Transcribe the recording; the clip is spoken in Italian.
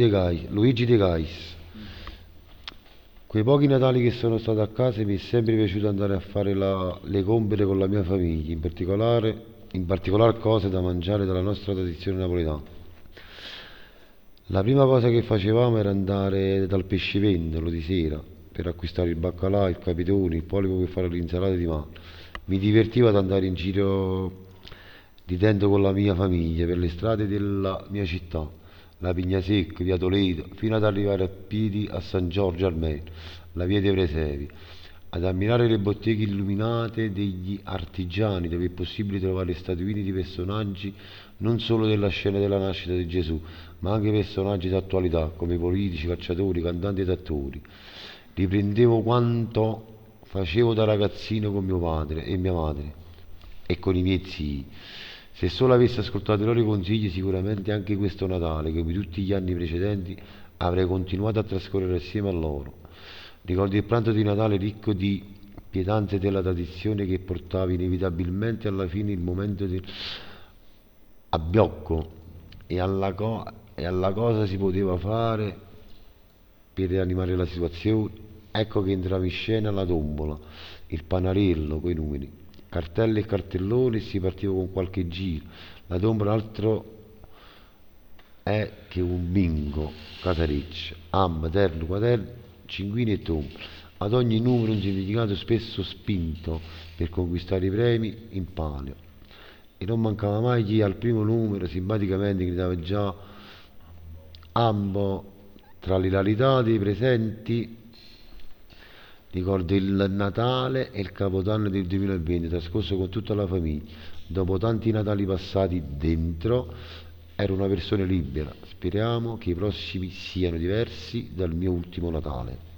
De Gais, Luigi De Gais. Quei pochi Natali che sono stato a casa mi è sempre piaciuto andare a fare la- le compere con la mia famiglia, in particolare, in particolar cose da mangiare dalla nostra tradizione napoletana. La prima cosa che facevamo era andare dal pescivendolo di sera per acquistare il baccalà, il capitone, il polipo per fare l'insalata di mare. Mi divertiva ad andare in giro ridendo con la mia famiglia per le strade della mia città, la Pignasecca, via Toledo, fino ad arrivare a piedi a San Giorgio Armeno, la via dei Presepi, ad ammirare le botteghe illuminate degli artigiani dove è possibile trovare statuine di personaggi non solo della scena della nascita di Gesù, ma anche personaggi d'attualità come politici, calciatori, cantanti ed attori. Riprendevo quanto facevo da ragazzino con mio padre e mia madre e con i miei zii. Se solo avessi ascoltato i loro consigli, sicuramente anche questo Natale, come tutti gli anni precedenti, avrei continuato a trascorrere assieme a loro. Ricordo il pranzo di Natale ricco di pietanze della tradizione che portava inevitabilmente alla fine il momento del abbiocco e alla, co- e alla cosa si poteva fare per rianimare la situazione. Ecco che entrava in scena la tombola, il panarello coi numeri, cartelle e cartelloni e si partiva con qualche giro. La tombola altro è che un bingo, casareccia, am, terno, quaderno, cinquini e tombola. Ad ogni numero un significato spesso spinto per conquistare i premi in palio. E non mancava mai chi al primo numero simpaticamente gridava già ambo tra l'ilarità dei presenti ricordo il Natale e il Capodanno del 2020 trascorso con tutta la famiglia. Dopo tanti Natali passati dentro ero una persona libera. Speriamo che i prossimi siano diversi dal mio ultimo Natale